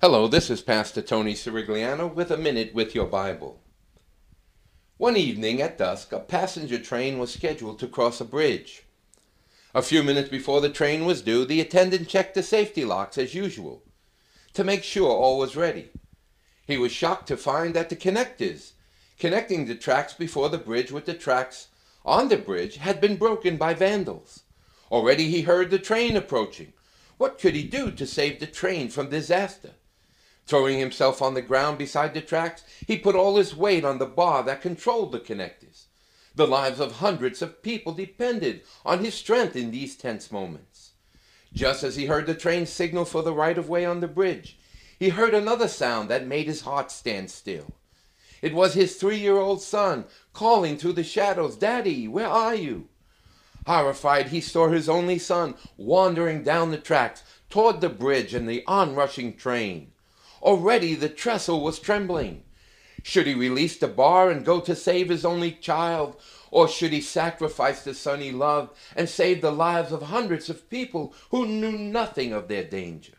Hello, this is Pastor Tony Sirigliano with a minute with your Bible. One evening at dusk, a passenger train was scheduled to cross a bridge. A few minutes before the train was due, the attendant checked the safety locks as usual to make sure all was ready. He was shocked to find that the connectors connecting the tracks before the bridge with the tracks on the bridge had been broken by vandals. Already he heard the train approaching. What could he do to save the train from disaster? Throwing himself on the ground beside the tracks, he put all his weight on the bar that controlled the connectors. The lives of hundreds of people depended on his strength in these tense moments. Just as he heard the train signal for the right of way on the bridge, he heard another sound that made his heart stand still. It was his three year old son calling through the shadows, Daddy, where are you? Horrified, he saw his only son wandering down the tracks toward the bridge and the onrushing train. Already the trestle was trembling. Should he release the bar and go to save his only child, or should he sacrifice the son he loved and save the lives of hundreds of people who knew nothing of their danger?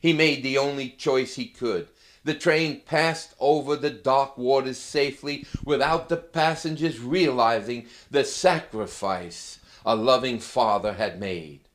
He made the only choice he could. The train passed over the dark waters safely without the passengers realizing the sacrifice a loving father had made.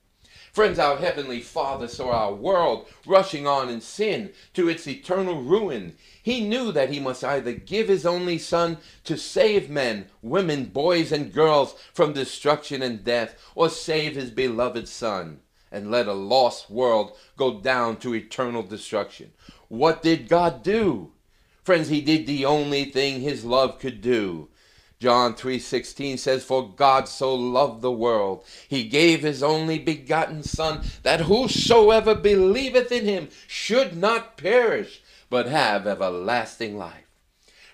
Friends, our Heavenly Father saw our world rushing on in sin to its eternal ruin. He knew that He must either give His only Son to save men, women, boys, and girls from destruction and death, or save His beloved Son and let a lost world go down to eternal destruction. What did God do? Friends, He did the only thing His love could do. John 3:16 says for God so loved the world he gave his only begotten son that whosoever believeth in him should not perish but have everlasting life.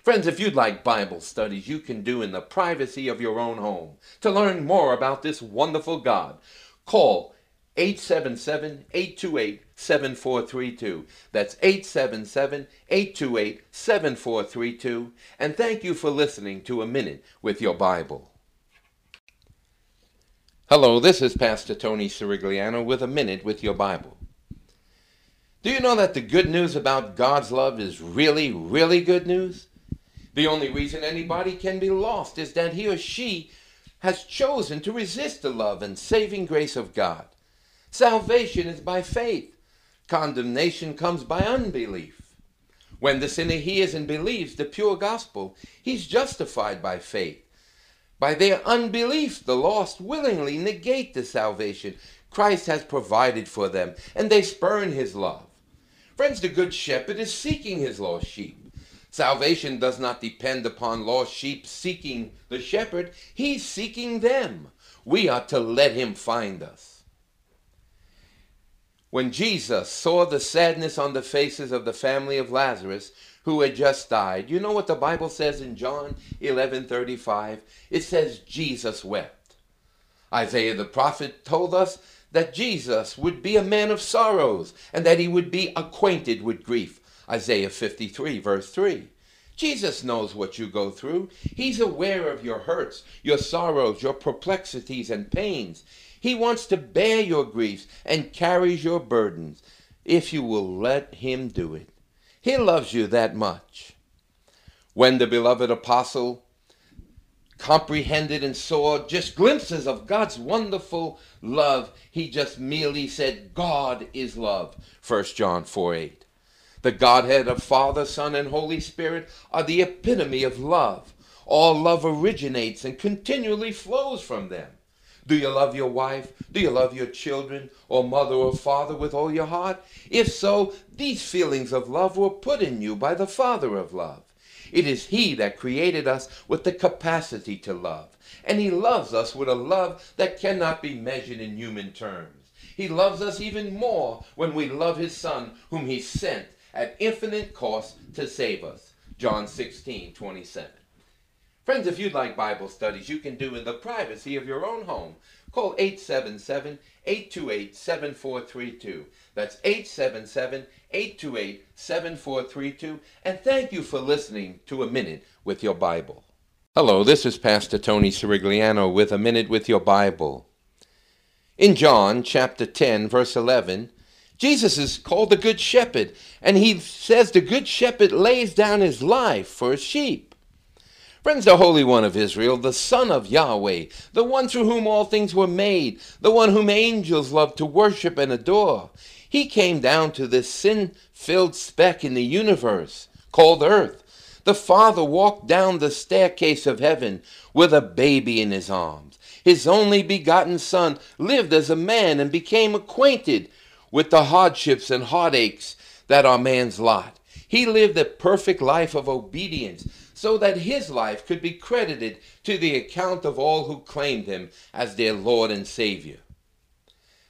Friends, if you'd like Bible studies you can do in the privacy of your own home to learn more about this wonderful God, call 877-828-7432. That's 877-828-7432. And thank you for listening to A Minute with Your Bible. Hello, this is Pastor Tony Sirigliano with A Minute with Your Bible. Do you know that the good news about God's love is really, really good news? The only reason anybody can be lost is that he or she has chosen to resist the love and saving grace of God. Salvation is by faith. Condemnation comes by unbelief. When the sinner hears and believes the pure gospel, he's justified by faith. By their unbelief, the lost willingly negate the salvation Christ has provided for them, and they spurn his love. Friends, the Good Shepherd is seeking his lost sheep. Salvation does not depend upon lost sheep seeking the shepherd, he's seeking them. We are to let him find us. When Jesus saw the sadness on the faces of the family of Lazarus, who had just died, you know what the Bible says in John 11:35? It says Jesus wept. Isaiah the prophet told us that Jesus would be a man of sorrows and that he would be acquainted with grief. Isaiah 53 verse 3. Jesus knows what you go through. He's aware of your hurts, your sorrows, your perplexities and pains. He wants to bear your griefs and carries your burdens if you will let him do it. He loves you that much. When the beloved apostle comprehended and saw just glimpses of God's wonderful love, he just merely said, God is love. 1 John 4 8. The Godhead of Father, Son, and Holy Spirit are the epitome of love. All love originates and continually flows from them. Do you love your wife? Do you love your children or mother or father with all your heart? If so, these feelings of love were put in you by the Father of love. It is He that created us with the capacity to love. And He loves us with a love that cannot be measured in human terms. He loves us even more when we love His Son, whom He sent at infinite cost to save us. John 16, 27. Friends, if you'd like Bible studies you can do in the privacy of your own home, call 877-828-7432. That's 877-828-7432. And thank you for listening to A Minute with Your Bible. Hello, this is Pastor Tony Sirigliano with A Minute with Your Bible. In John chapter 10, verse 11, Jesus is called the Good Shepherd, and he says the Good Shepherd lays down his life for his sheep. Friends, the Holy One of Israel, the Son of Yahweh, the one through whom all things were made, the one whom angels love to worship and adore, he came down to this sin filled speck in the universe called earth. The Father walked down the staircase of heaven with a baby in his arms. His only begotten Son lived as a man and became acquainted with the hardships and heartaches that are man's lot. He lived a perfect life of obedience so that his life could be credited to the account of all who claimed him as their Lord and Savior.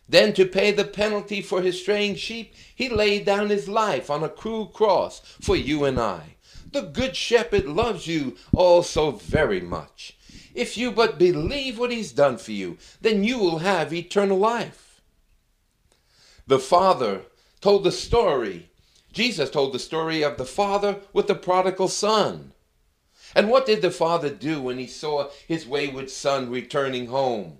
Then, to pay the penalty for his straying sheep, he laid down his life on a cruel cross for you and I. The Good Shepherd loves you all so very much. If you but believe what he's done for you, then you will have eternal life. The Father told the story. Jesus told the story of the Father with the prodigal son. And what did the Father do when he saw his wayward son returning home?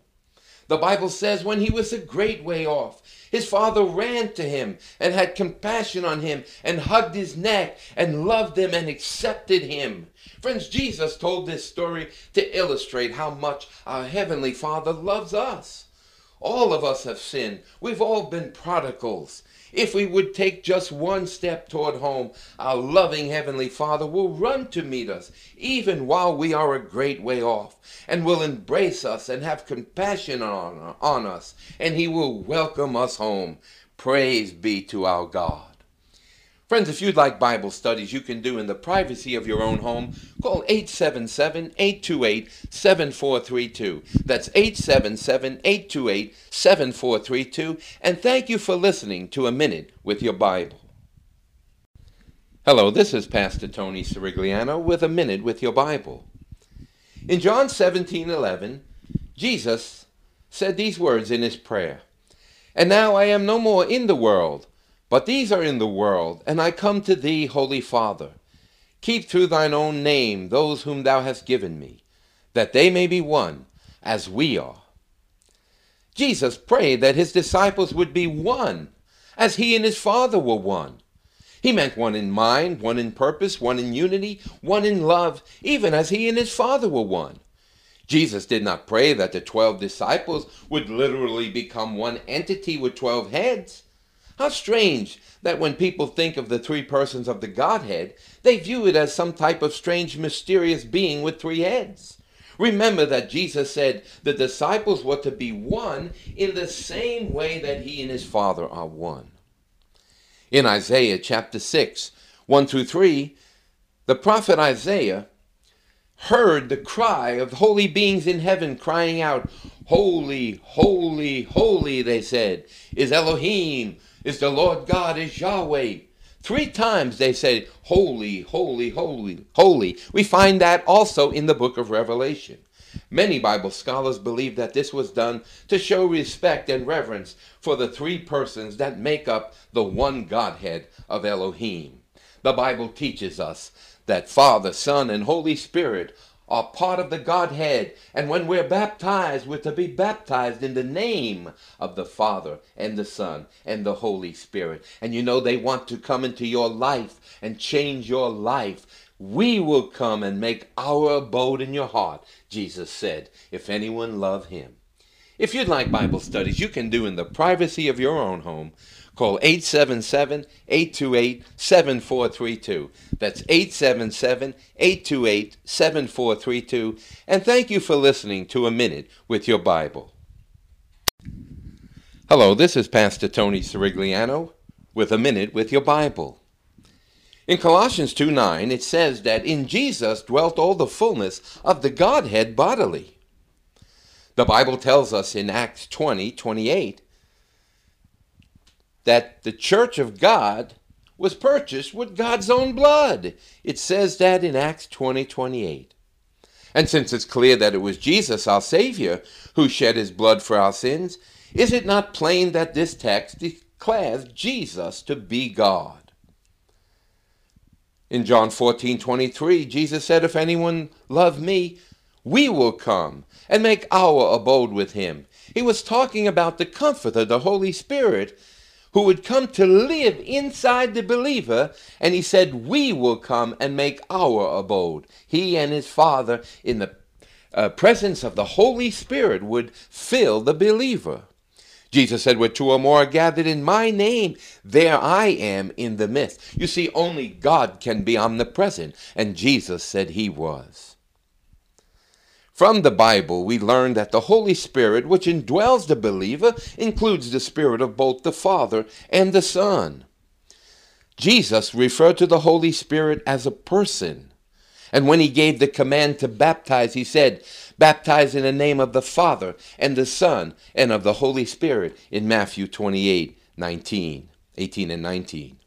The Bible says when he was a great way off, his father ran to him and had compassion on him and hugged his neck and loved him and accepted him. Friends, Jesus told this story to illustrate how much our Heavenly Father loves us. All of us have sinned. We've all been prodigals. If we would take just one step toward home, our loving Heavenly Father will run to meet us, even while we are a great way off, and will embrace us and have compassion on, on us, and He will welcome us home. Praise be to our God. Friends, if you'd like Bible studies you can do in the privacy of your own home, call 877-828-7432. That's 877-828-7432. And thank you for listening to A Minute with Your Bible. Hello, this is Pastor Tony Sirigliano with A Minute with Your Bible. In John 17:11, Jesus said these words in his prayer. And now I am no more in the world, but these are in the world, and I come to thee, Holy Father. Keep through thine own name those whom thou hast given me, that they may be one, as we are. Jesus prayed that his disciples would be one, as he and his Father were one. He meant one in mind, one in purpose, one in unity, one in love, even as he and his Father were one. Jesus did not pray that the twelve disciples would literally become one entity with twelve heads. How strange that when people think of the three persons of the Godhead, they view it as some type of strange, mysterious being with three heads. Remember that Jesus said the disciples were to be one in the same way that he and his Father are one. In Isaiah chapter 6, 1 through 3, the prophet Isaiah heard the cry of holy beings in heaven crying out, Holy, holy, holy, they said, is Elohim, is the Lord God, is Yahweh. Three times they said, Holy, holy, holy, holy. We find that also in the book of Revelation. Many Bible scholars believe that this was done to show respect and reverence for the three persons that make up the one Godhead of Elohim. The Bible teaches us that Father, Son, and Holy Spirit are part of the Godhead. And when we're baptized, we're to be baptized in the name of the Father and the Son and the Holy Spirit. And you know, they want to come into your life and change your life. We will come and make our abode in your heart, Jesus said, if anyone love him. If you'd like Bible studies, you can do in the privacy of your own home. Call 877 828 7432. That's 877 828 7432. And thank you for listening to A Minute with Your Bible. Hello, this is Pastor Tony Sirigliano with A Minute with Your Bible. In Colossians 2 9, it says that in Jesus dwelt all the fullness of the Godhead bodily. The Bible tells us in Acts 20 28 that the church of God was purchased with God's own blood. It says that in Acts 20 28. And since it's clear that it was Jesus, our Savior, who shed his blood for our sins, is it not plain that this text declares Jesus to be God? In John 14 23, Jesus said, If anyone love me, we will come and make our abode with him. He was talking about the Comforter, the Holy Spirit, who would come to live inside the believer, and he said, We will come and make our abode. He and his Father, in the uh, presence of the Holy Spirit, would fill the believer. Jesus said, Where two or more are gathered in my name, there I am in the midst. You see, only God can be omnipresent, and Jesus said he was. From the Bible, we learn that the Holy Spirit, which indwells the believer, includes the Spirit of both the Father and the Son. Jesus referred to the Holy Spirit as a person. And when he gave the command to baptize, he said, Baptize in the name of the Father and the Son and of the Holy Spirit in Matthew 28 19, 18 and 19.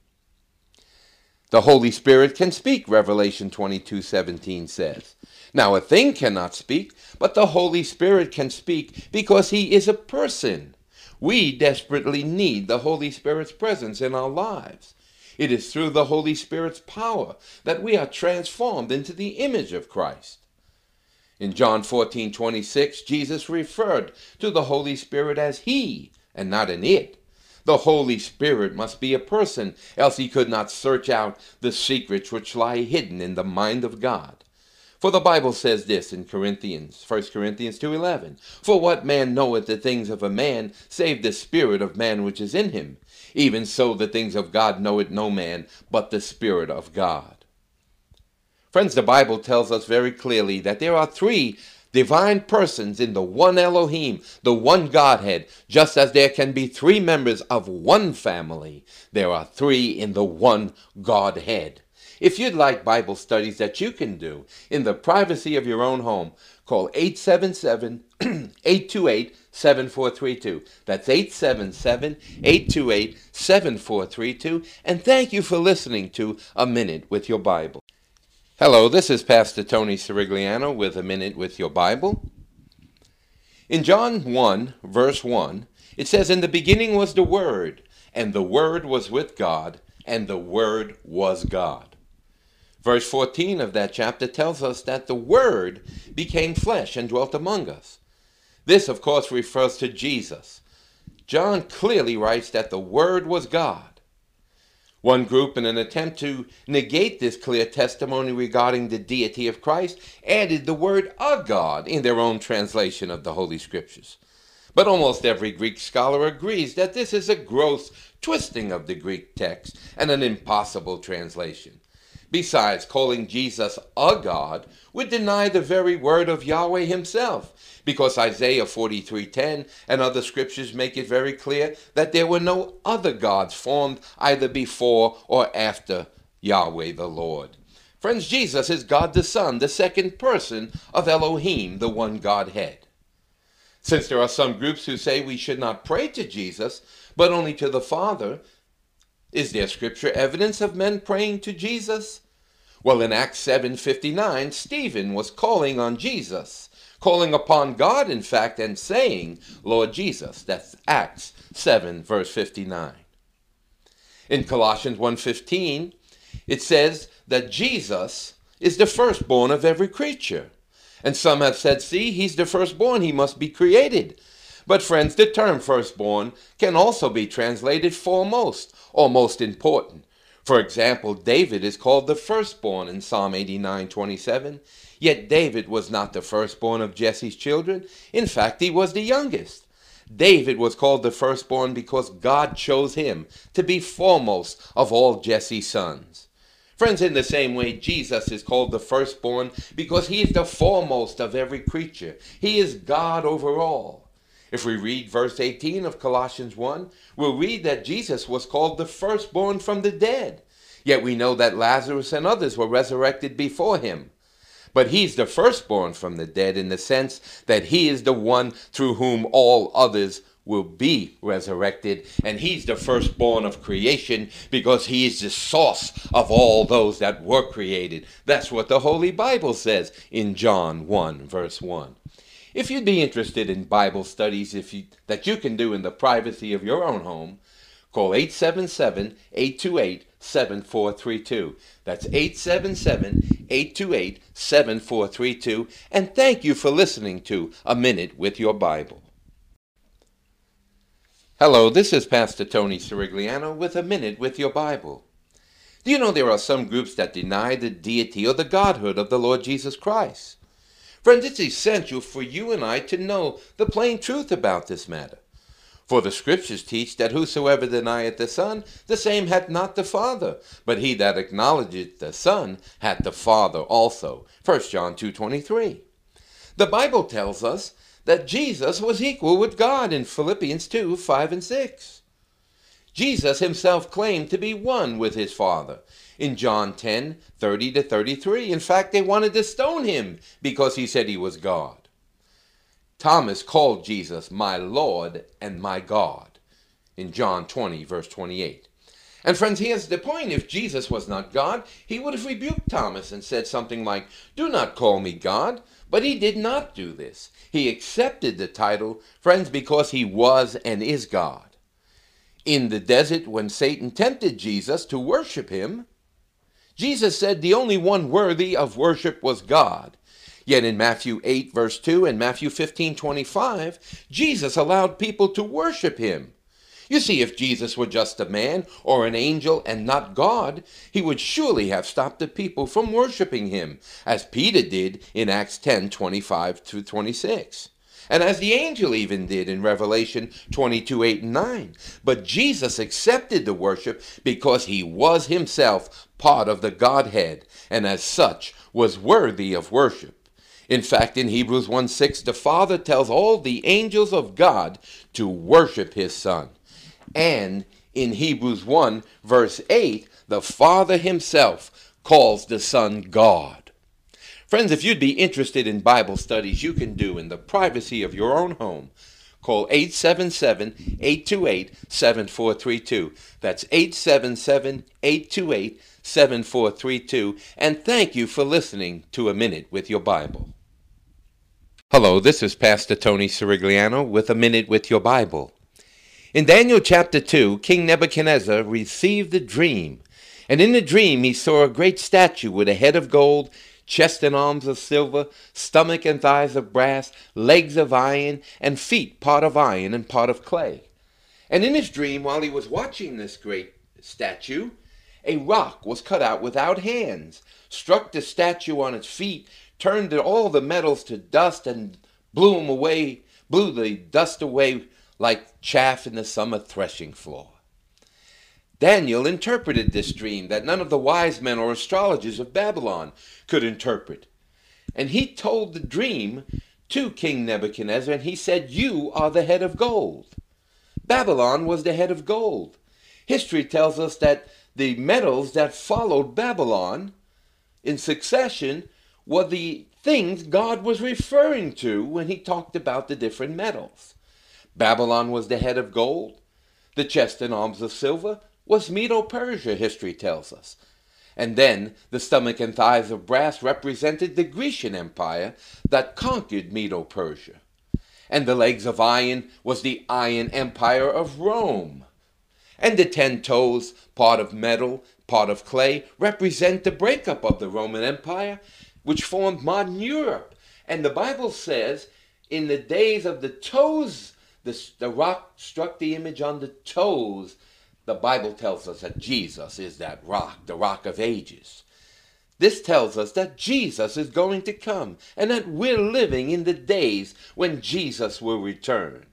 The Holy Spirit can speak, Revelation 22 17 says. Now, a thing cannot speak, but the Holy Spirit can speak because he is a person. We desperately need the Holy Spirit's presence in our lives. It is through the Holy Spirit's power that we are transformed into the image of Christ. In John 14 26, Jesus referred to the Holy Spirit as He and not an it. The Holy Spirit must be a person, else he could not search out the secrets which lie hidden in the mind of God. For the Bible says this in Corinthians, 1 Corinthians 2:11, For what man knoweth the things of a man, save the spirit of man which is in him? Even so the things of God knoweth no man, but the spirit of God. Friends, the Bible tells us very clearly that there are three divine persons in the one Elohim, the one Godhead, just as there can be three members of one family, there are three in the one Godhead. If you'd like Bible studies that you can do in the privacy of your own home, call 877 828 7432. That's 877 828 7432. And thank you for listening to A Minute with Your Bible. Hello, this is Pastor Tony Sirigliano with A Minute with Your Bible. In John 1, verse 1, it says, In the beginning was the Word, and the Word was with God, and the Word was God. Verse 14 of that chapter tells us that the Word became flesh and dwelt among us. This, of course, refers to Jesus. John clearly writes that the Word was God. One group, in an attempt to negate this clear testimony regarding the deity of Christ, added the word a God in their own translation of the Holy Scriptures. But almost every Greek scholar agrees that this is a gross twisting of the Greek text and an impossible translation. Besides, calling Jesus a God would deny the very word of Yahweh himself, because Isaiah 43:10 and other scriptures make it very clear that there were no other gods formed either before or after Yahweh the Lord. Friends, Jesus is God the Son, the second person of Elohim, the one Godhead. Since there are some groups who say we should not pray to Jesus, but only to the Father, is there scripture evidence of men praying to Jesus? Well, in Acts 7:59, Stephen was calling on Jesus, calling upon God in fact and saying, "Lord Jesus." That's Acts 7 verse 59. In Colossians 1:15, it says that Jesus is the firstborn of every creature. And some have said, "See, he's the firstborn, he must be created." But friends, the term firstborn can also be translated foremost or most important. For example, David is called the firstborn in Psalm 89:27. Yet David was not the firstborn of Jesse's children. In fact, he was the youngest. David was called the firstborn because God chose him to be foremost of all Jesse's sons. Friends, in the same way, Jesus is called the firstborn because he is the foremost of every creature. He is God over all. If we read verse 18 of Colossians 1, we'll read that Jesus was called the firstborn from the dead. Yet we know that Lazarus and others were resurrected before him. But he's the firstborn from the dead in the sense that he is the one through whom all others will be resurrected. And he's the firstborn of creation because he is the source of all those that were created. That's what the Holy Bible says in John 1, verse 1. If you'd be interested in Bible studies if you, that you can do in the privacy of your own home, call 877 828 7432. That's 877 828 7432. And thank you for listening to A Minute with Your Bible. Hello, this is Pastor Tony Sirigliano with a minute with your Bible. Do you know there are some groups that deny the deity or the godhood of the Lord Jesus Christ? Friends, it's essential for you and I to know the plain truth about this matter. For the scriptures teach that whosoever denieth the Son, the same hath not the Father, but he that acknowledgeth the Son hath the Father also. 1 John 2.23 The Bible tells us that Jesus was equal with God in Philippians 2 5 and 6. Jesus himself claimed to be one with his Father in John 10 30 to 33. In fact, they wanted to stone him because he said he was God. Thomas called Jesus my Lord and my God in John 20, verse 28. And friends, here's the point. If Jesus was not God, he would have rebuked Thomas and said something like, Do not call me God. But he did not do this. He accepted the title, friends, because he was and is God. In the desert, when Satan tempted Jesus to worship him, Jesus said the only one worthy of worship was God. Yet in Matthew 8, verse 2 and Matthew 15, 25, Jesus allowed people to worship him. You see, if Jesus were just a man or an angel and not God, he would surely have stopped the people from worshiping him, as Peter did in Acts 10 25 to 26 and as the angel even did in Revelation 22 8 and 9. But Jesus accepted the worship because he was himself part of the Godhead, and as such was worthy of worship. In fact, in Hebrews 1 6, the Father tells all the angels of God to worship his Son. And in Hebrews 1, verse 8, the Father himself calls the Son God. Friends, if you'd be interested in Bible studies you can do in the privacy of your own home, call 877 828 7432. That's 877 828 7432. And thank you for listening to A Minute with Your Bible. Hello, this is Pastor Tony Sirigliano with A Minute with Your Bible. In Daniel chapter 2, King Nebuchadnezzar received a dream, and in the dream he saw a great statue with a head of gold, chest and arms of silver, stomach and thighs of brass, legs of iron, and feet part of iron and part of clay. And in his dream, while he was watching this great statue, a rock was cut out without hands, struck the statue on its feet, turned all the metals to dust, and blew them away, blew the dust away like chaff in the summer threshing floor. Daniel interpreted this dream that none of the wise men or astrologers of Babylon could interpret. And he told the dream to King Nebuchadnezzar, and he said, You are the head of gold. Babylon was the head of gold. History tells us that the metals that followed Babylon in succession were the things God was referring to when he talked about the different metals. Babylon was the head of gold. The chest and arms of silver was Medo-Persia, history tells us. And then the stomach and thighs of brass represented the Grecian Empire that conquered Medo-Persia. And the legs of iron was the Iron Empire of Rome. And the ten toes, part of metal, part of clay, represent the breakup of the Roman Empire, which formed modern Europe. And the Bible says, in the days of the toes the, the rock struck the image on the toes. The Bible tells us that Jesus is that rock, the rock of ages. This tells us that Jesus is going to come and that we're living in the days when Jesus will return.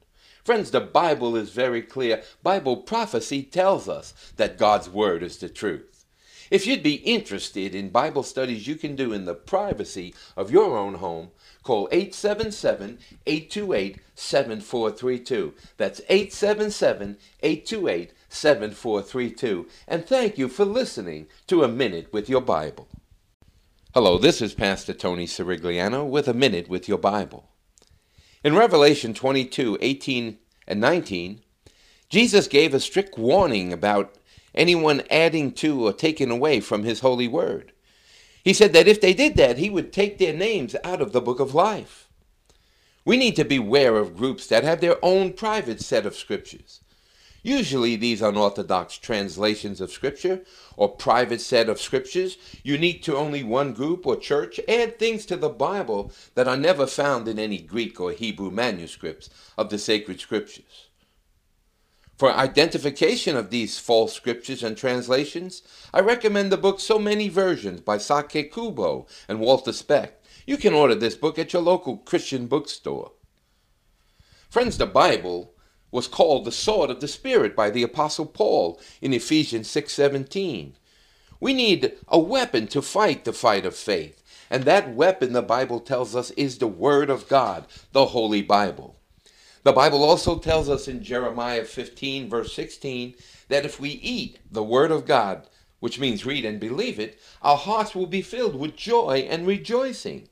Friends, the Bible is very clear. Bible prophecy tells us that God's Word is the truth. If you'd be interested in Bible studies you can do in the privacy of your own home, Call 877 828 7432. That's 877 828 7432. And thank you for listening to A Minute with Your Bible. Hello, this is Pastor Tony Sirigliano with A Minute with Your Bible. In Revelation 22 18 and 19, Jesus gave a strict warning about anyone adding to or taking away from his holy word. He said that if they did that, he would take their names out of the book of life. We need to beware of groups that have their own private set of scriptures. Usually, these unorthodox translations of Scripture or private set of scriptures, unique to only one group or church, add things to the Bible that are never found in any Greek or Hebrew manuscripts of the sacred scriptures. For identification of these false scriptures and translations, I recommend the book So Many Versions by Sakae Kubo and Walter Specht. You can order this book at your local Christian bookstore. Friends, the Bible was called the sword of the Spirit by the Apostle Paul in Ephesians 6:17. We need a weapon to fight the fight of faith, and that weapon the Bible tells us is the Word of God, the Holy Bible. The Bible also tells us in Jeremiah 15, verse 16, that if we eat the Word of God, which means read and believe it, our hearts will be filled with joy and rejoicing.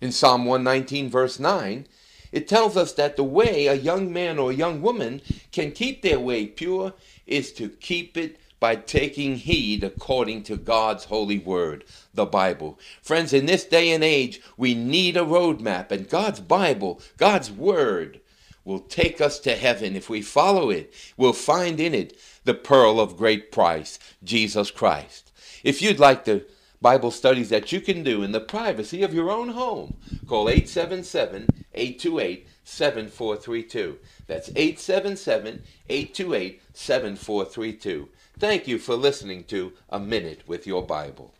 In Psalm 119, verse 9, it tells us that the way a young man or young woman can keep their way pure is to keep it by taking heed according to God's holy word, the Bible. Friends, in this day and age, we need a roadmap, and God's Bible, God's word, will take us to heaven if we follow it. We'll find in it the pearl of great price, Jesus Christ. If you'd like the Bible studies that you can do in the privacy of your own home, call 877 828 7432. That's 877 828 7432. Thank you for listening to A Minute with Your Bible.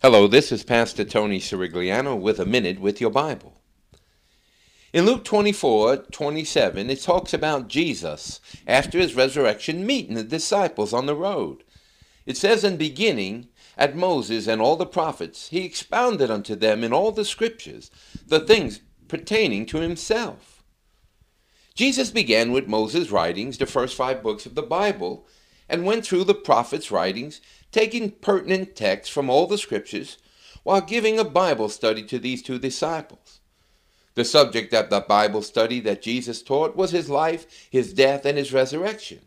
Hello, this is Pastor Tony Sirigliano with A Minute with Your Bible. In Luke 24 27, it talks about Jesus after his resurrection meeting the disciples on the road. It says, In beginning, at Moses and all the prophets, he expounded unto them in all the scriptures the things pertaining to himself. Jesus began with Moses' writings, the first five books of the Bible, and went through the prophets' writings, taking pertinent texts from all the scriptures, while giving a Bible study to these two disciples. The subject of the Bible study that Jesus taught was his life, his death, and his resurrection.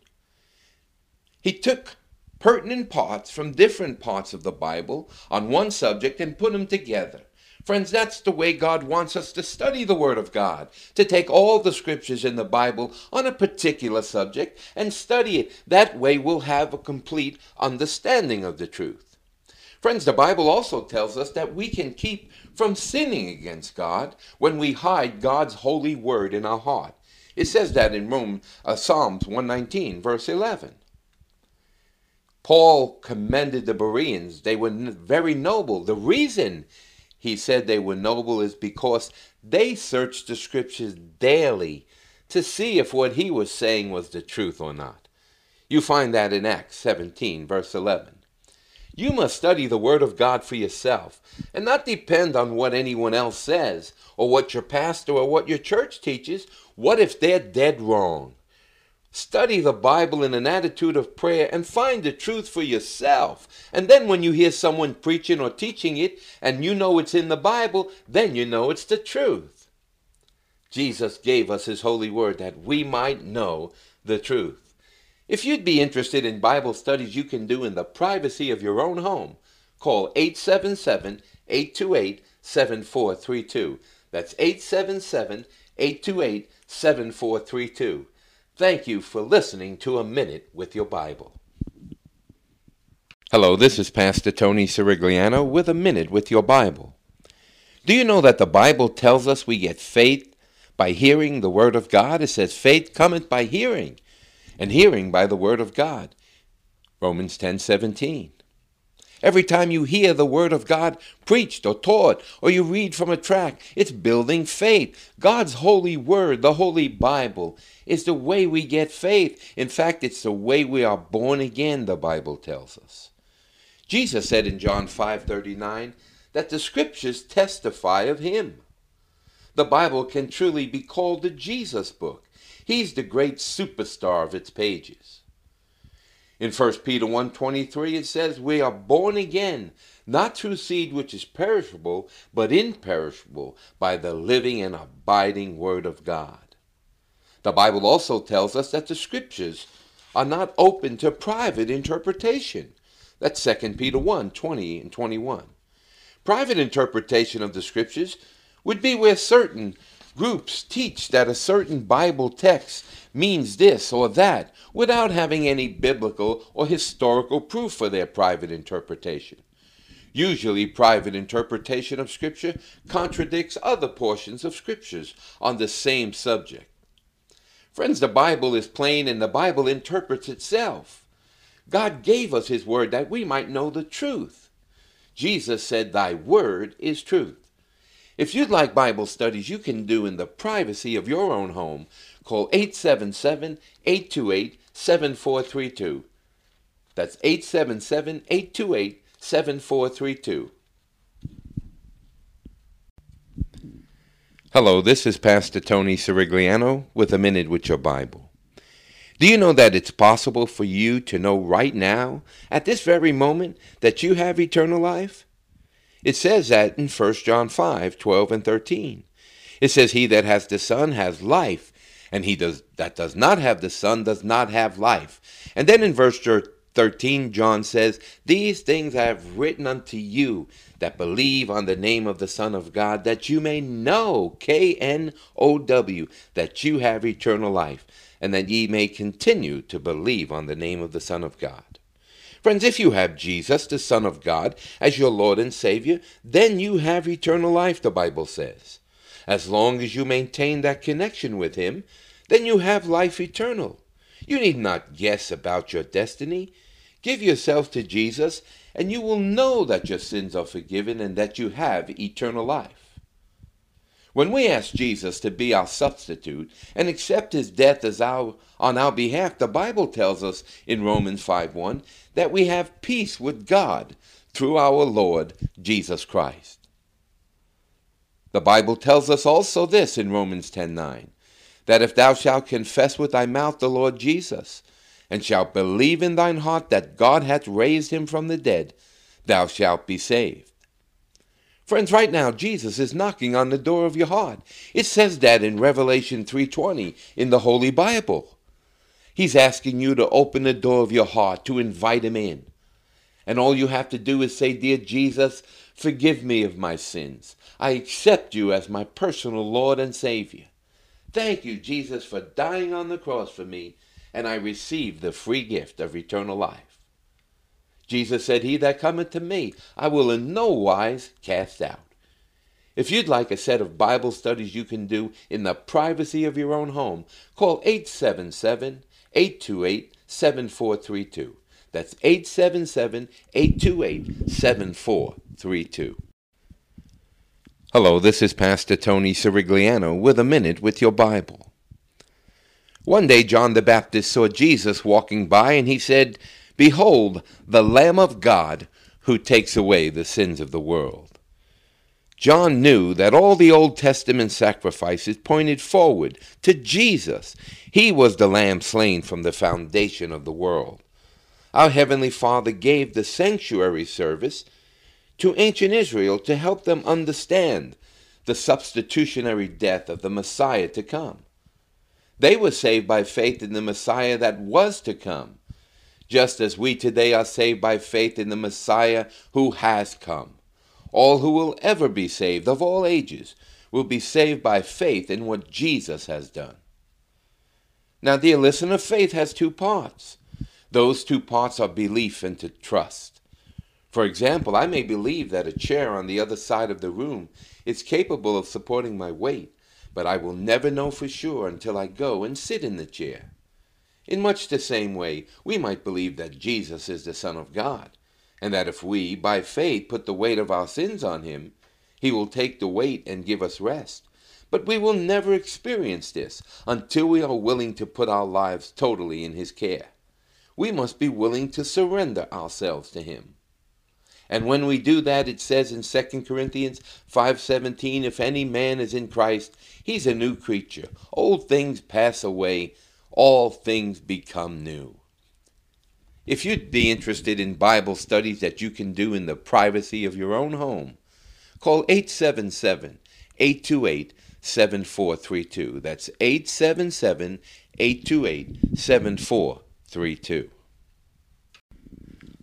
He took pertinent parts from different parts of the Bible on one subject and put them together. Friends, that's the way God wants us to study the Word of God, to take all the scriptures in the Bible on a particular subject and study it. That way we'll have a complete understanding of the truth. Friends, the Bible also tells us that we can keep from sinning against God when we hide God's holy word in our heart. It says that in Rome, uh, Psalms 119, verse 11. Paul commended the Bereans. They were very noble. The reason he said they were noble is because they searched the scriptures daily to see if what he was saying was the truth or not. You find that in Acts 17, verse 11. You must study the Word of God for yourself and not depend on what anyone else says or what your pastor or what your church teaches. What if they're dead wrong? Study the Bible in an attitude of prayer and find the truth for yourself. And then when you hear someone preaching or teaching it and you know it's in the Bible, then you know it's the truth. Jesus gave us his holy word that we might know the truth. If you'd be interested in Bible studies you can do in the privacy of your own home, call 877 828 7432. That's 877 828 7432. Thank you for listening to A Minute with Your Bible. Hello, this is Pastor Tony Sirigliano with A Minute with Your Bible. Do you know that the Bible tells us we get faith by hearing the Word of God? It says, faith cometh by hearing and hearing by the word of God. Romans 10:17. Every time you hear the word of God preached or taught, or you read from a tract, it's building faith. God's holy word, the holy Bible, is the way we get faith. In fact, it's the way we are born again, the Bible tells us. Jesus said in John 5:39 that the scriptures testify of him. The Bible can truly be called the Jesus book. He's the great superstar of its pages. In 1 Peter 1.23 it says, We are born again, not through seed which is perishable, but imperishable, by the living and abiding Word of God. The Bible also tells us that the Scriptures are not open to private interpretation. That's 2 Peter 1, 20 and 21. Private interpretation of the Scriptures would be where certain Groups teach that a certain Bible text means this or that without having any biblical or historical proof for their private interpretation. Usually, private interpretation of Scripture contradicts other portions of Scriptures on the same subject. Friends, the Bible is plain and the Bible interprets itself. God gave us His Word that we might know the truth. Jesus said, Thy Word is truth. If you'd like Bible studies you can do in the privacy of your own home, call 877 828 7432. That's 877 828 7432. Hello, this is Pastor Tony Sirigliano with a Minute with Your Bible. Do you know that it's possible for you to know right now, at this very moment, that you have eternal life? It says that in 1 John 5 12 and 13. It says, He that has the Son has life, and he does, that does not have the Son does not have life. And then in verse 13, John says, These things I have written unto you that believe on the name of the Son of God, that you may know, K N O W, that you have eternal life, and that ye may continue to believe on the name of the Son of God. Friends, if you have Jesus, the Son of God, as your Lord and Savior, then you have eternal life, the Bible says. As long as you maintain that connection with Him, then you have life eternal. You need not guess about your destiny. Give yourself to Jesus, and you will know that your sins are forgiven and that you have eternal life. When we ask Jesus to be our substitute and accept his death as our, on our behalf, the Bible tells us in Romans 5:1 that we have peace with God through our Lord Jesus Christ. The Bible tells us also this in Romans 10:9 that if thou shalt confess with thy mouth the Lord Jesus and shalt believe in thine heart that God hath raised him from the dead, thou shalt be saved. Friends, right now Jesus is knocking on the door of your heart. It says that in Revelation 3:20 in the Holy Bible. He's asking you to open the door of your heart to invite him in. And all you have to do is say, "Dear Jesus, forgive me of my sins. I accept you as my personal Lord and Savior. Thank you, Jesus, for dying on the cross for me, and I receive the free gift of eternal life." Jesus said, He that cometh to me, I will in no wise cast out. If you'd like a set of Bible studies you can do in the privacy of your own home, call 877 828 7432. That's 877 828 7432. Hello, this is Pastor Tony Sirigliano with a minute with your Bible. One day John the Baptist saw Jesus walking by and he said, Behold, the Lamb of God who takes away the sins of the world. John knew that all the Old Testament sacrifices pointed forward to Jesus. He was the lamb slain from the foundation of the world. Our Heavenly Father gave the sanctuary service to ancient Israel to help them understand the substitutionary death of the Messiah to come. They were saved by faith in the Messiah that was to come just as we today are saved by faith in the Messiah who has come. All who will ever be saved, of all ages, will be saved by faith in what Jesus has done. Now, dear listener, faith has two parts. Those two parts are belief and to trust. For example, I may believe that a chair on the other side of the room is capable of supporting my weight, but I will never know for sure until I go and sit in the chair. In much the same way, we might believe that Jesus is the Son of God, and that if we, by faith, put the weight of our sins on him, he will take the weight and give us rest. But we will never experience this until we are willing to put our lives totally in his care. We must be willing to surrender ourselves to him. And when we do that, it says in 2 Corinthians 5:17, if any man is in Christ, he's a new creature. Old things pass away, all things become new. If you'd be interested in Bible studies that you can do in the privacy of your own home, call 877 828 7432. That's 877 828 7432.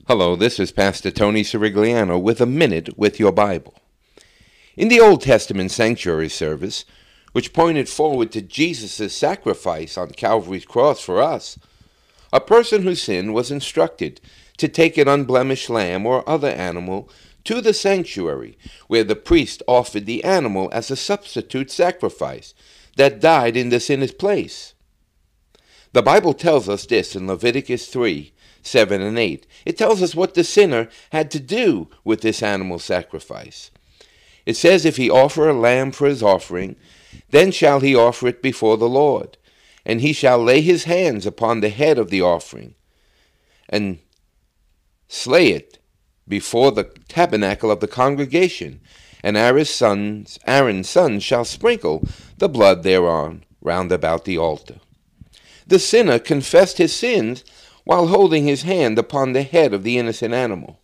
Hello, this is Pastor Tony Sirigliano with a minute with your Bible. In the Old Testament sanctuary service, which pointed forward to Jesus' sacrifice on Calvary's cross for us. A person who sinned was instructed to take an unblemished lamb or other animal to the sanctuary, where the priest offered the animal as a substitute sacrifice that died in the sinner's place. The Bible tells us this in Leviticus 3 7 and 8. It tells us what the sinner had to do with this animal sacrifice. It says, If he offer a lamb for his offering, then shall he offer it before the Lord, and he shall lay his hands upon the head of the offering, and slay it before the tabernacle of the congregation, and Aaron's sons, Aaron's sons shall sprinkle the blood thereon round about the altar. The sinner confessed his sins while holding his hand upon the head of the innocent animal.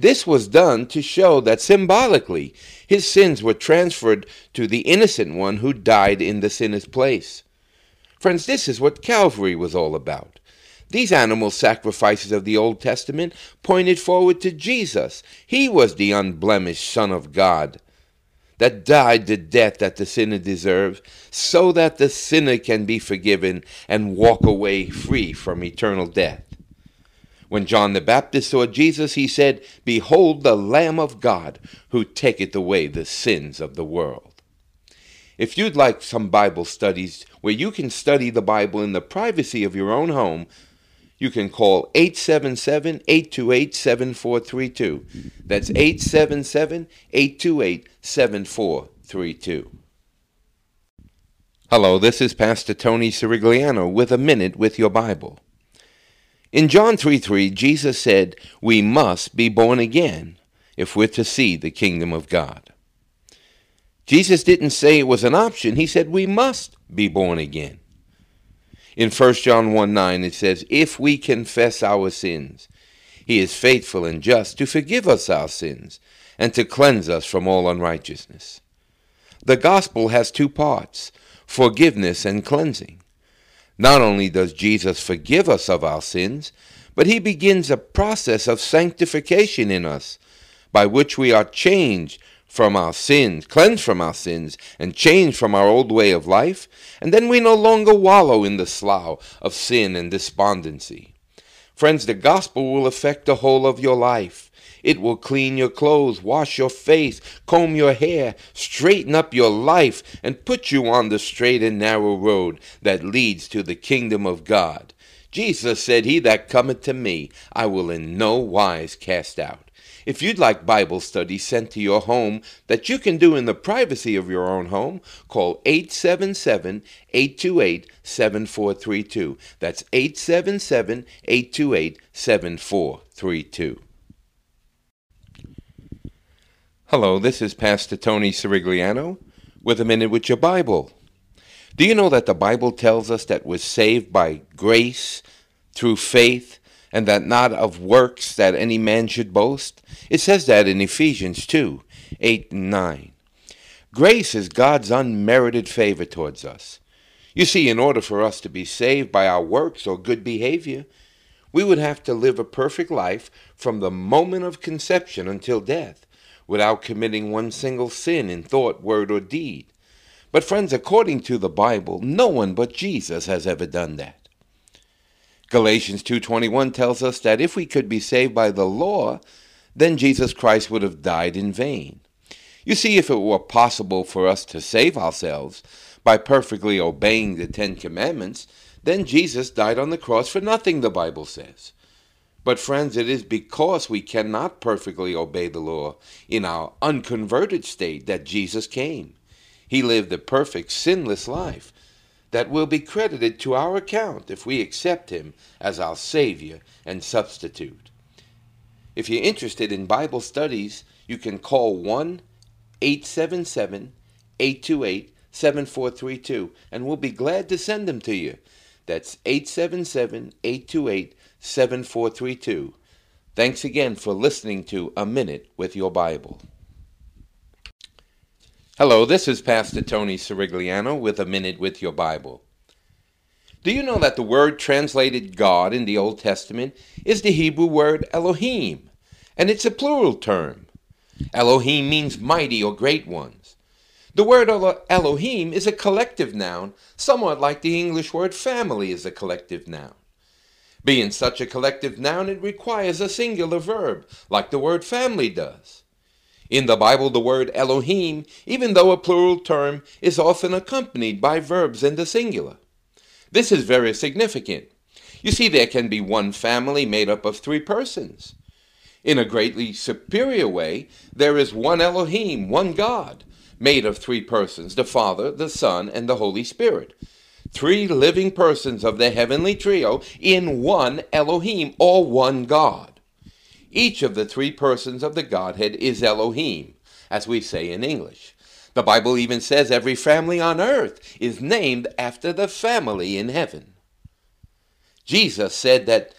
This was done to show that symbolically his sins were transferred to the innocent one who died in the sinner's place. Friends, this is what Calvary was all about. These animal sacrifices of the Old Testament pointed forward to Jesus. He was the unblemished Son of God that died the death that the sinner deserves, so that the sinner can be forgiven and walk away free from eternal death. When John the Baptist saw Jesus, he said, Behold the Lamb of God, who taketh away the sins of the world. If you'd like some Bible studies where you can study the Bible in the privacy of your own home, you can call 877 828 7432. That's 877 828 7432. Hello, this is Pastor Tony Sirigliano with a minute with your Bible. In John 3 3, Jesus said, We must be born again if we're to see the kingdom of God. Jesus didn't say it was an option, he said we must be born again. In 1 John 1 9, it says, If we confess our sins, he is faithful and just to forgive us our sins and to cleanse us from all unrighteousness. The gospel has two parts forgiveness and cleansing. Not only does Jesus forgive us of our sins, but he begins a process of sanctification in us by which we are changed from our sins, cleansed from our sins, and changed from our old way of life, and then we no longer wallow in the slough of sin and despondency. Friends, the gospel will affect the whole of your life. It will clean your clothes, wash your face, comb your hair, straighten up your life, and put you on the straight and narrow road that leads to the kingdom of God. Jesus said, He that cometh to me, I will in no wise cast out. If you'd like Bible study sent to your home that you can do in the privacy of your own home, call 877 828 7432. That's 877 828 7432. Hello, this is Pastor Tony Sirigliano with a minute with your Bible. Do you know that the Bible tells us that we're saved by grace through faith and that not of works that any man should boast? It says that in Ephesians 2 8 and 9. Grace is God's unmerited favor towards us. You see, in order for us to be saved by our works or good behavior, we would have to live a perfect life from the moment of conception until death, without committing one single sin in thought, word, or deed. But, friends, according to the Bible, no one but Jesus has ever done that. Galatians 2:21 tells us that if we could be saved by the law, then Jesus Christ would have died in vain. You see, if it were possible for us to save ourselves by perfectly obeying the Ten Commandments, then Jesus died on the cross for nothing, the Bible says. But, friends, it is because we cannot perfectly obey the law in our unconverted state that Jesus came. He lived a perfect, sinless life that will be credited to our account if we accept him as our Savior and substitute. If you're interested in Bible studies, you can call 1 877 828 7432 and we'll be glad to send them to you. That's 877 828 7432. Thanks again for listening to A Minute with Your Bible. Hello, this is Pastor Tony Sirigliano with a Minute with Your Bible. Do you know that the word translated God in the Old Testament is the Hebrew word Elohim, and it's a plural term? Elohim means mighty or great ones. The word Elohim is a collective noun, somewhat like the English word family is a collective noun. Being such a collective noun, it requires a singular verb, like the word family does. In the Bible, the word Elohim, even though a plural term, is often accompanied by verbs in the singular. This is very significant. You see, there can be one family made up of three persons. In a greatly superior way, there is one Elohim, one God, made of three persons the Father, the Son, and the Holy Spirit. Three living persons of the heavenly trio in one Elohim, or one God. Each of the three persons of the Godhead is Elohim, as we say in English. The Bible even says every family on earth is named after the family in heaven. Jesus said that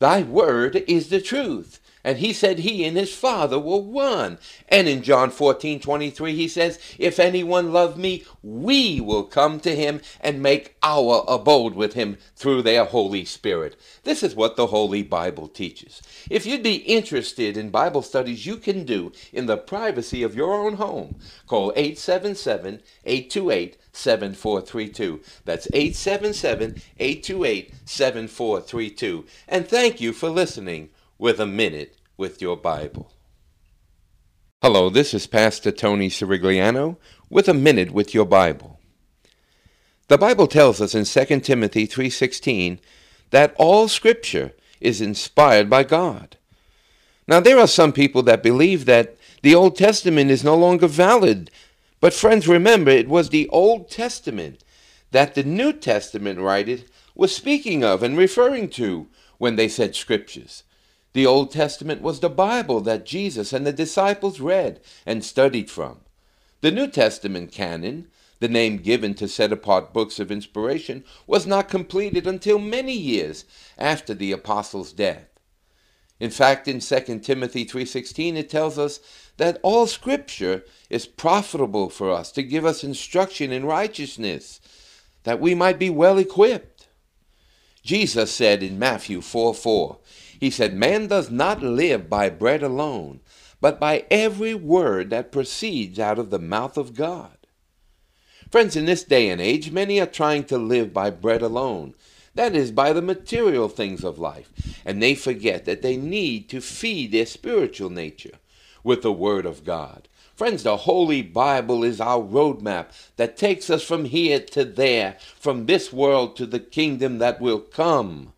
thy word is the truth. And he said he and his Father were one. And in John 14, 23, he says, If anyone love me, we will come to him and make our abode with him through their Holy Spirit. This is what the Holy Bible teaches. If you'd be interested in Bible studies you can do in the privacy of your own home, call 877 828 7432. That's 877 828 7432. And thank you for listening with a minute with your Bible. Hello, this is Pastor Tony Sirigliano with a minute with your Bible. The Bible tells us in 2 Timothy 3:16 that all scripture is inspired by God. Now there are some people that believe that the Old Testament is no longer valid, but friends remember it was the Old Testament that the New Testament writers was speaking of and referring to when they said scriptures. The Old Testament was the Bible that Jesus and the disciples read and studied from. The New Testament canon, the name given to set apart books of inspiration, was not completed until many years after the apostles' death. In fact, in 2 Timothy 3:16 it tells us that all scripture is profitable for us to give us instruction in righteousness, that we might be well equipped. Jesus said in Matthew 4 4, he said, Man does not live by bread alone, but by every word that proceeds out of the mouth of God. Friends, in this day and age, many are trying to live by bread alone, that is, by the material things of life, and they forget that they need to feed their spiritual nature with the Word of God. Friends, the Holy Bible is our roadmap that takes us from here to there, from this world to the kingdom that will come.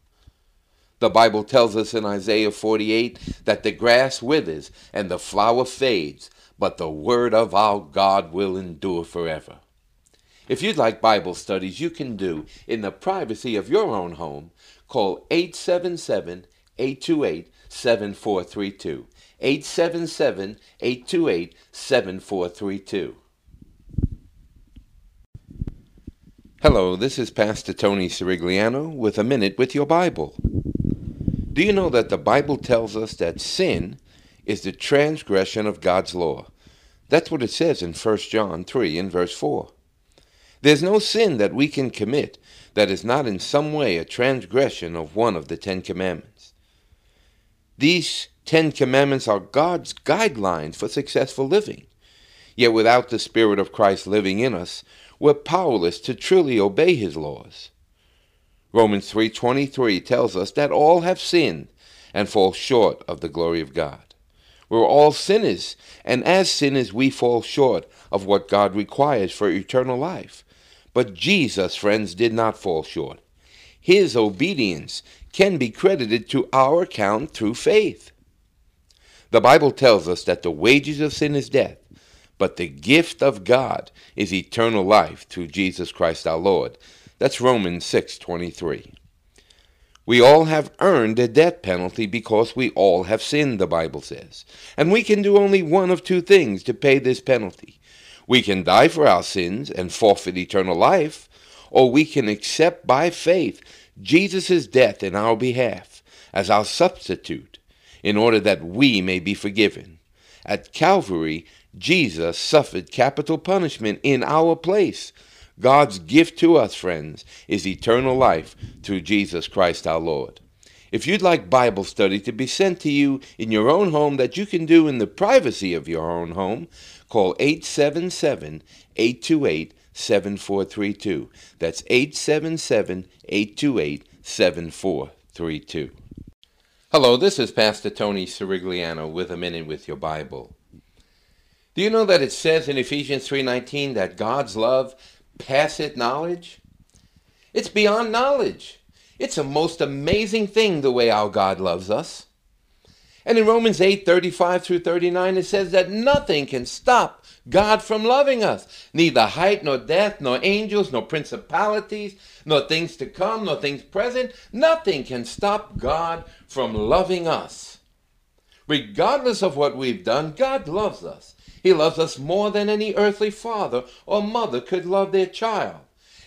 The Bible tells us in Isaiah 48 that the grass withers and the flower fades, but the word of our God will endure forever. If you'd like Bible studies you can do in the privacy of your own home, call 877 828 7432. 877 828 7432. Hello, this is Pastor Tony Sirigliano with a Minute with Your Bible. Do you know that the Bible tells us that sin is the transgression of God's law? That's what it says in 1 John 3 in verse 4. There's no sin that we can commit that is not in some way a transgression of one of the Ten Commandments. These Ten Commandments are God's guidelines for successful living. Yet without the Spirit of Christ living in us, we're powerless to truly obey His laws. Romans 3:23 tells us that all have sinned and fall short of the glory of God. We're all sinners, and as sinners we fall short of what God requires for eternal life. But Jesus, friends, did not fall short. His obedience can be credited to our account through faith. The Bible tells us that the wages of sin is death, but the gift of God is eternal life through Jesus Christ our Lord. That's Romans 6:23. We all have earned a death penalty because we all have sinned, the Bible says. And we can do only one of two things to pay this penalty. We can die for our sins and forfeit eternal life, or we can accept by faith Jesus' death in our behalf as our substitute in order that we may be forgiven. At Calvary, Jesus suffered capital punishment in our place God's gift to us, friends, is eternal life through Jesus Christ our Lord. If you'd like Bible study to be sent to you in your own home that you can do in the privacy of your own home, call 877 828 7432. That's 877 828 7432. Hello, this is Pastor Tony Sirigliano with a minute with your Bible. Do you know that it says in Ephesians 3:19 that God's love passeth knowledge? It's beyond knowledge. It's a most amazing thing the way our God loves us. And in Romans 8 35 through 39, it says that nothing can stop God from loving us. Neither height, nor depth, nor angels, nor principalities, nor things to come, nor things present. Nothing can stop God from loving us. Regardless of what we've done, God loves us. He loves us more than any earthly father or mother could love their child.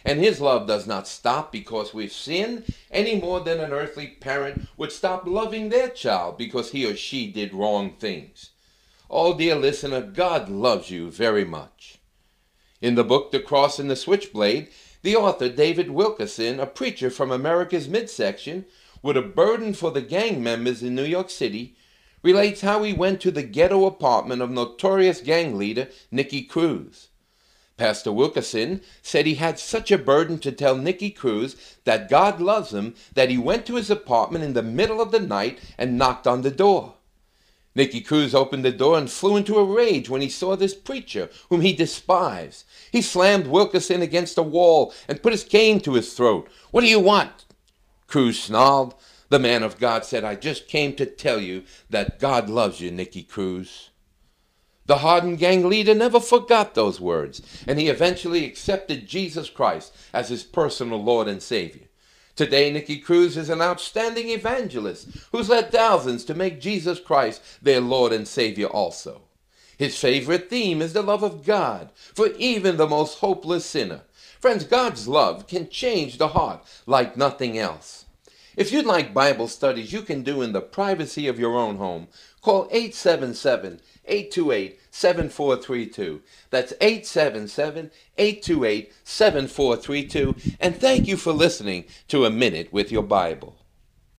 And his love does not stop because we've sinned any more than an earthly parent would stop loving their child because he or she did wrong things. Oh, dear listener, God loves you very much. In the book The Cross and the Switchblade, the author David Wilkerson, a preacher from America's midsection, with a burden for the gang members in New York City, relates how he went to the ghetto apartment of notorious gang leader Nicky Cruz. Pastor Wilkerson said he had such a burden to tell Nicky Cruz that God loves him that he went to his apartment in the middle of the night and knocked on the door. Nicky Cruz opened the door and flew into a rage when he saw this preacher, whom he despised. He slammed Wilkerson against a wall and put his cane to his throat. What do you want? Cruz snarled. The man of God said, I just came to tell you that God loves you, Nicky Cruz. The hardened gang leader never forgot those words, and he eventually accepted Jesus Christ as his personal Lord and Savior. Today, Nicky Cruz is an outstanding evangelist who's led thousands to make Jesus Christ their Lord and Savior also. His favorite theme is the love of God for even the most hopeless sinner. Friends, God's love can change the heart like nothing else. If you'd like Bible studies you can do in the privacy of your own home, call 877 828 7432. That's 877 828 7432. And thank you for listening to A Minute with Your Bible.